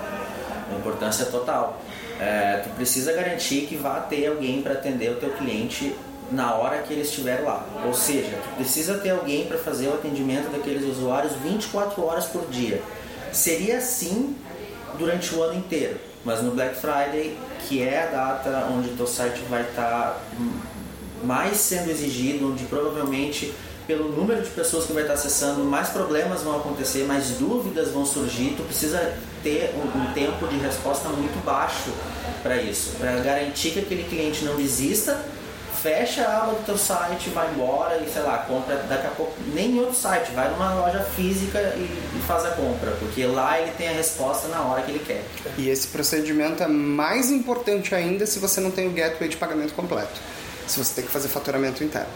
C: A importância é total. É, tu precisa garantir que vá ter alguém para atender o teu cliente na hora que ele estiver lá. Ou seja, tu precisa ter alguém para fazer o atendimento daqueles usuários 24 horas por dia. Seria assim durante o ano inteiro, mas no Black Friday, que é a data onde o teu site vai estar tá mais sendo exigido, onde provavelmente pelo número de pessoas que vai estar acessando, mais problemas vão acontecer, mais dúvidas vão surgir. Tu precisa ter um, um tempo de resposta muito baixo para isso, para garantir que aquele cliente não desista, fecha a aba do teu site, vai embora e sei lá, compra daqui a pouco nem em outro site, vai numa loja física e, e faz a compra, porque lá ele tem a resposta na hora que ele quer.
B: E esse procedimento é mais importante ainda se você não tem o gateway de pagamento completo se você tem que fazer faturamento interno.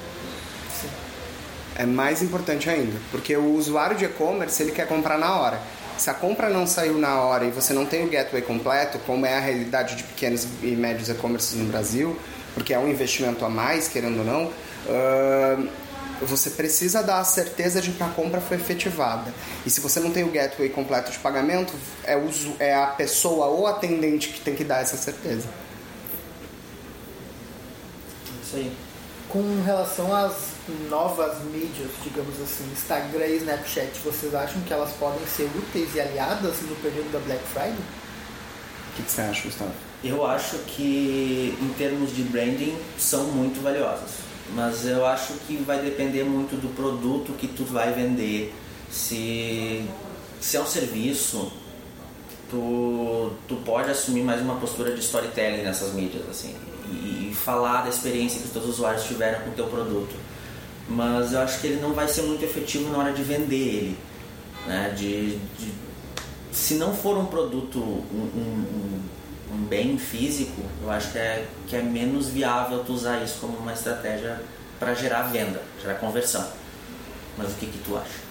B: É mais importante ainda, porque o usuário de e-commerce ele quer comprar na hora. Se a compra não saiu na hora e você não tem o gateway completo, como é a realidade de pequenos e médios e-commerces no Brasil, porque é um investimento a mais, querendo ou não, uh, você precisa dar a certeza de que a compra foi efetivada. E se você não tem o gateway completo de pagamento, é, é a pessoa ou atendente que tem que dar essa certeza.
C: Isso aí.
A: Com relação às novas mídias, digamos assim, Instagram e Snapchat, vocês acham que elas podem ser úteis e aliadas no período da Black Friday?
B: O que, que você acha, Gustavo?
C: Eu acho que, em termos de branding, são muito valiosas. Mas eu acho que vai depender muito do produto que tu vai vender. Se, se é um serviço, tu, tu pode assumir mais uma postura de storytelling nessas mídias, assim e, falar da experiência que os teus usuários tiveram com o teu produto. Mas eu acho que ele não vai ser muito efetivo na hora de vender ele. Né? De, de se não for um produto, um, um, um, bem físico, eu acho que é, que é menos viável tu usar isso como uma estratégia para gerar venda, gerar conversão. Mas o que, que tu acha?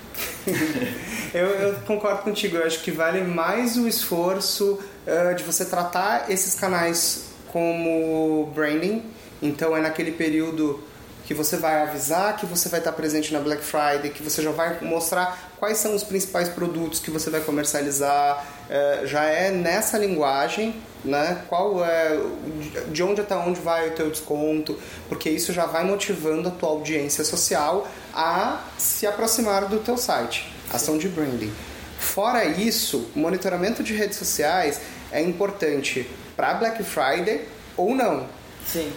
B: eu, eu, concordo contigo, eu acho que vale mais o esforço uh, de você tratar esses canais como branding. Então é naquele período que você vai avisar que você vai estar presente na Black Friday, que você já vai mostrar quais são os principais produtos que você vai comercializar. É, já é nessa linguagem, né? Qual é, de onde até onde vai o teu desconto, porque isso já vai motivando a tua audiência social a se aproximar do teu site. Ação de branding. Fora isso, monitoramento de redes sociais é importante para Black Friday ou não.
A: Sim.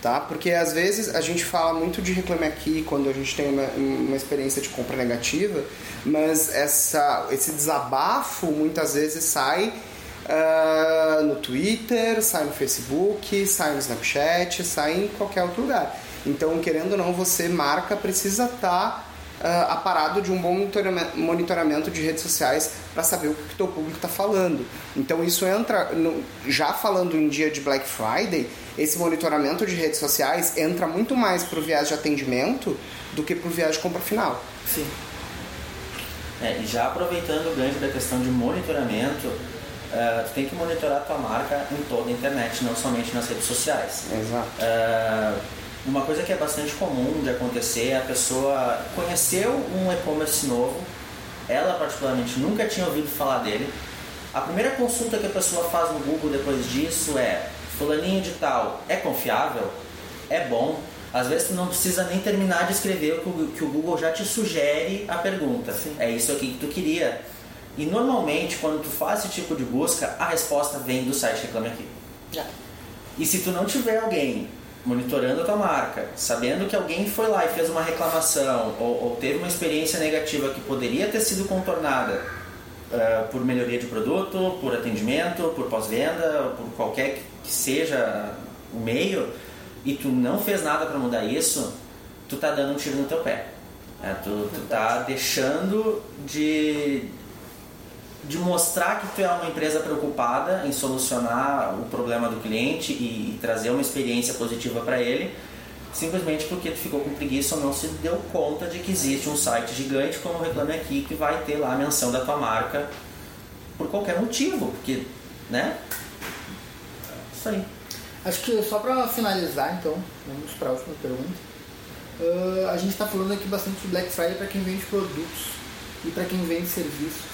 B: Tá? Porque às vezes a gente fala muito de reclame aqui quando a gente tem uma, uma experiência de compra negativa, mas essa, esse desabafo muitas vezes sai uh, no Twitter, sai no Facebook, sai no Snapchat, sai em qualquer outro lugar. Então, querendo ou não, você, marca, precisa estar tá, uh, aparado de um bom monitoramento de redes sociais para saber o que o teu público está falando. Então, isso entra, no, já falando em dia de Black Friday, esse monitoramento de redes sociais entra muito mais para o viés de atendimento do que para o viés de compra final.
A: Sim.
C: É, e já aproveitando o gancho da questão de monitoramento, uh, tu tem que monitorar a tua marca em toda a internet, não somente nas redes sociais.
B: Exato.
C: Uh, uma coisa que é bastante comum de acontecer é a pessoa conheceu um e-commerce novo, ela particularmente nunca tinha ouvido falar dele. A primeira consulta que a pessoa faz no Google depois disso é: Fulaninho de tal é confiável? É bom? Às vezes tu não precisa nem terminar de escrever o que o Google já te sugere a pergunta. Sim. É isso aqui que tu queria. E normalmente quando tu faz esse tipo de busca, a resposta vem do site Reclame Aqui.
A: Yeah.
C: E se tu não tiver alguém monitorando a tua marca, sabendo que alguém foi lá e fez uma reclamação ou, ou teve uma experiência negativa que poderia ter sido contornada uh, por melhoria de produto, por atendimento, por pós-venda, por qualquer que seja o meio, e tu não fez nada para mudar isso, tu tá dando um tiro no teu pé. É, tu, tu tá deixando de, de mostrar que tu é uma empresa preocupada em solucionar o problema do cliente e, trazer uma experiência positiva para ele, simplesmente porque tu ficou com preguiça ou não se deu conta de que existe um site gigante como o Reclame Aqui que vai ter lá a menção da tua marca por qualquer motivo, porque, né? Isso aí.
A: Acho que só para finalizar, então, vamos para a última pergunta. Uh, a gente está falando aqui bastante de Black Friday para quem vende produtos e para quem vende serviços.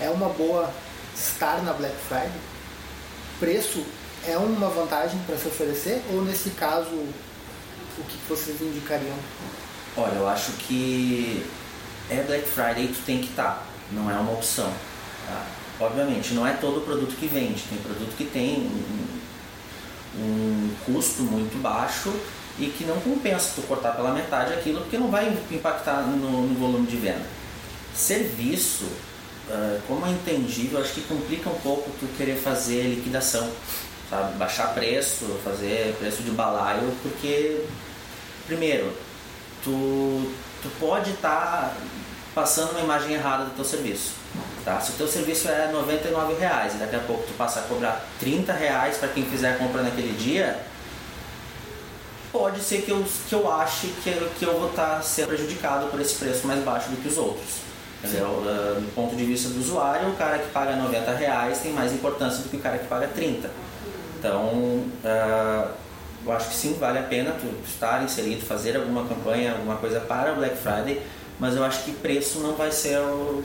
A: É uma boa estar na Black Friday? Preço é uma vantagem para se oferecer ou nesse caso o que vocês indicariam?
C: Olha, eu acho que é Black Friday tu tem que estar, tá. não é uma opção. Tá? Obviamente, não é todo produto que vende, tem produto que tem um custo muito baixo e que não compensa tu cortar pela metade aquilo porque não vai impactar no, no volume de venda. Serviço, uh, como é intangível, acho que complica um pouco tu querer fazer liquidação, sabe? Baixar preço, fazer preço de balaio, porque, primeiro, tu, tu pode estar tá passando uma imagem errada do teu serviço. Tá? Se o teu serviço é R$ reais e daqui a pouco tu passa a cobrar R$ reais para quem fizer a compra naquele dia, pode ser que eu, que eu ache que, que eu vou estar tá sendo prejudicado por esse preço mais baixo do que os outros. Dizer, do ponto de vista do usuário, o cara que paga 90 reais tem mais importância do que o cara que paga 30. Então, uh, eu acho que sim, vale a pena tu estar inserido, fazer alguma campanha, alguma coisa para o Black Friday, mas eu acho que preço não vai ser o,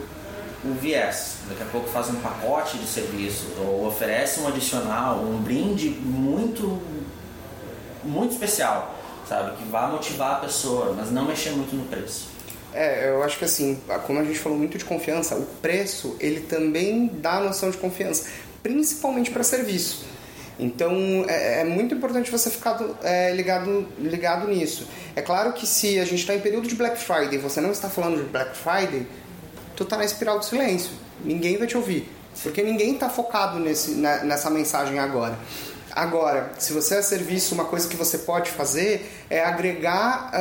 C: o viés. Daqui a pouco faz um pacote de serviço ou oferece um adicional, um brinde muito, muito especial, sabe? Que vá motivar a pessoa, mas não mexer muito no preço.
B: É, eu acho que assim, como a gente falou muito de confiança, o preço ele também dá a noção de confiança, principalmente para serviço. Então é, é, muito importante você ficar é, ligado, ligado nisso. É claro que se a gente está em período de Black Friday e você não está falando de Black Friday, tu tá na espiral do silêncio. Ninguém vai te ouvir. Porque ninguém está focado nesse, nessa mensagem agora. Agora, se você é serviço, uma coisa que você pode fazer é agregar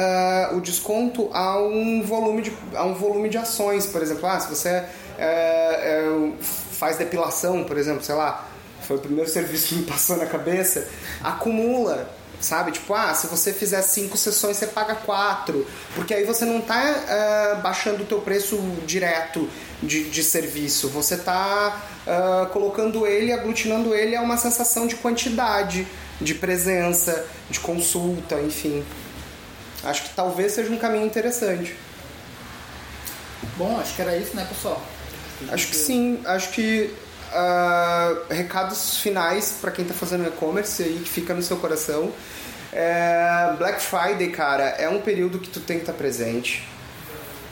B: uh, o desconto a um, volume de, a um volume de ações. Por exemplo, ah, se você uh, uh, faz depilação, por exemplo, sei lá, foi o primeiro serviço que me passou na cabeça, acumula sabe? Tipo, ah, se você fizer cinco sessões, você paga quatro, porque aí você não está uh, baixando o teu preço direto de, de serviço, você está uh, colocando ele, aglutinando ele a uma sensação de quantidade, de presença, de consulta, enfim. Acho que talvez seja um caminho interessante.
A: Bom, acho que era isso, né, pessoal?
B: Acho que sim, acho que Uh, recados finais para quem está fazendo e-commerce aí que fica no seu coração. É, Black Friday, cara, é um período que tu tem que estar tá presente.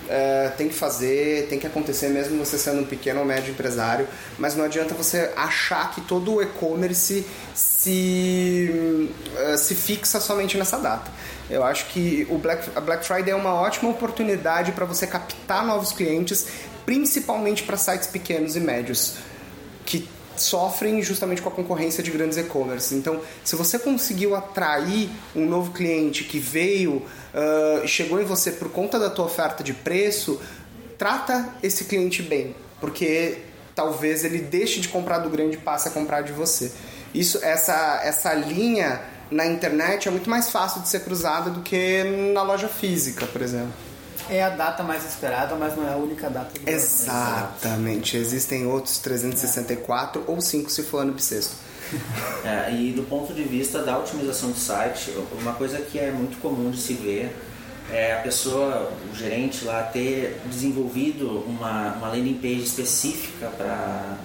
B: É, tem que fazer, tem que acontecer mesmo você sendo um pequeno ou médio empresário, mas não adianta você achar que todo o e-commerce se, uh, se fixa somente nessa data. Eu acho que o Black, a Black Friday é uma ótima oportunidade para você captar novos clientes, principalmente para sites pequenos e médios que sofrem justamente com a concorrência de grandes e-commerce. Então, se você conseguiu atrair um novo cliente que veio, uh, chegou em você por conta da tua oferta de preço, trata esse cliente bem, porque talvez ele deixe de comprar do grande e passe a comprar de você. Isso, essa, essa linha na internet é muito mais fácil de ser cruzada do que na loja física, por exemplo.
A: É a data mais esperada, mas não é a única data do
B: Exatamente. Ano. Existem outros 364 é. ou 5 se for ano bissexto.
C: É, e do ponto de vista da otimização do site, uma coisa que é muito comum de se ver é a pessoa, o gerente lá, ter desenvolvido uma, uma landing page específica para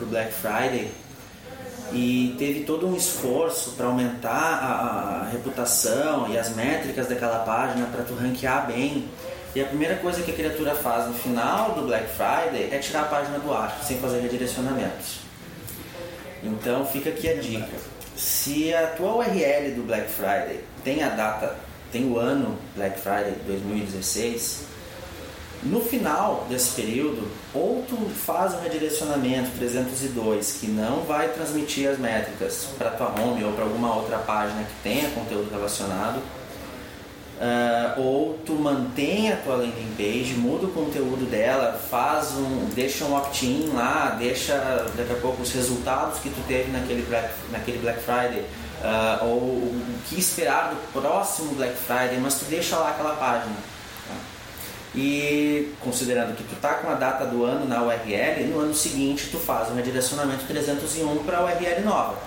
C: o Black Friday e teve todo um esforço para aumentar a, a, reputação e as métricas daquela página para tu ranquear bem. E a primeira coisa que a criatura faz no final do Black Friday é tirar a página do ar, sem fazer redirecionamentos. Então fica aqui a dica. Se a tua URL do Black Friday tem a data, tem o ano Black Friday 2016, no final desse período, ou tu faz um redirecionamento 302 que não vai transmitir as métricas para tua home ou para alguma outra página que tenha conteúdo relacionado, Uh, ou tu mantém a tua landing page, muda o conteúdo dela, faz um, deixa um opt-in lá, deixa daqui a pouco os resultados que tu teve naquele Black, naquele Black Friday, uh, ou o que esperar do próximo Black Friday, mas tu deixa lá aquela página. Tá? E considerando que tu tá com a data do ano na URL, no ano seguinte tu faz um redirecionamento 301 para a URL nova.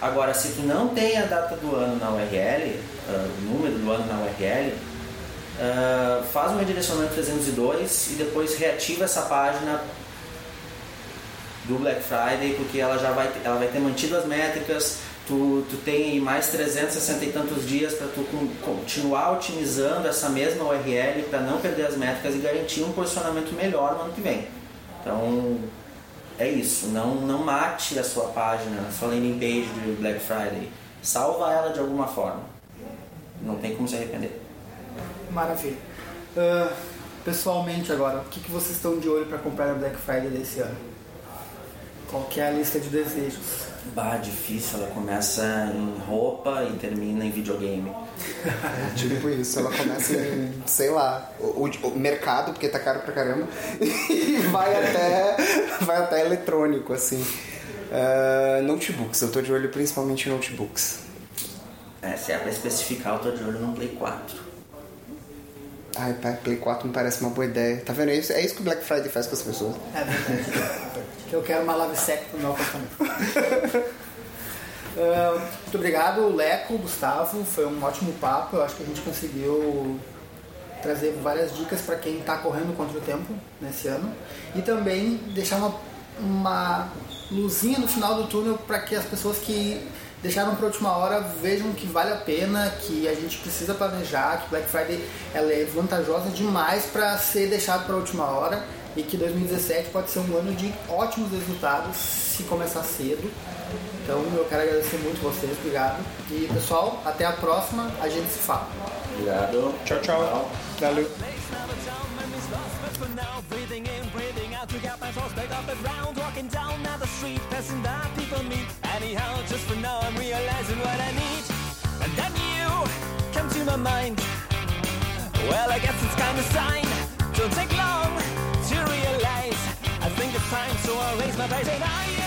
C: Agora, se tu não tem a data do ano na URL, o número do ano na URL, uh, faz um redirecionamento 302 e depois reativa essa página do Black Friday, porque ela já vai, ela vai ter mantido as métricas, tu, tu tem mais 360 e tantos dias para tu continuar otimizando essa mesma URL para não perder as métricas e garantir um posicionamento melhor no ano que vem. Então, é isso, não, não mate a sua página, a sua landing page do Black Friday. Salva ela de alguma forma não tem como se arrepender.
A: Maravilha. Uh, pessoalmente agora, o que, que vocês estão de olho para comprar na Black Friday desse ano? Qual que é a lista de desejos?
C: Bah, difícil, ela começa em roupa e termina em videogame.
B: É, tipo isso, ela começa em, sei lá, o, o, mercado, porque tá caro pra caramba, e vai até, vai até eletrônico, assim. Uh, notebooks, eu tô de olho principalmente em notebooks.
C: É, se é pra especificar, eu tô de olho no Play 4.
B: Ai, Play 4 me parece uma boa ideia. Tá vendo isso? É isso que o Black Friday faz com as pessoas.
A: É verdade. eu quero uma lave sec pro meu apartamento. uh, muito obrigado, Leco, Gustavo. Foi um ótimo papo. Eu acho que a gente conseguiu trazer várias dicas para quem está correndo contra o tempo nesse ano. E também deixar uma, uma luzinha no final do túnel para que as pessoas que deixaram para última hora, vejam que vale a pena, que a gente precisa planejar, que Black Friday ela é vantajosa demais para ser deixado para última hora e que 2017 pode ser um ano de ótimos resultados se começar cedo. Então eu quero agradecer muito vocês, obrigado. E pessoal, até a próxima, a gente se fala.
C: Obrigado.
B: Tchau, tchau. Valeu. Mind. Well, I guess it's kind of sign. Don't take long to realize. I think it's time, so I'll raise my price and I.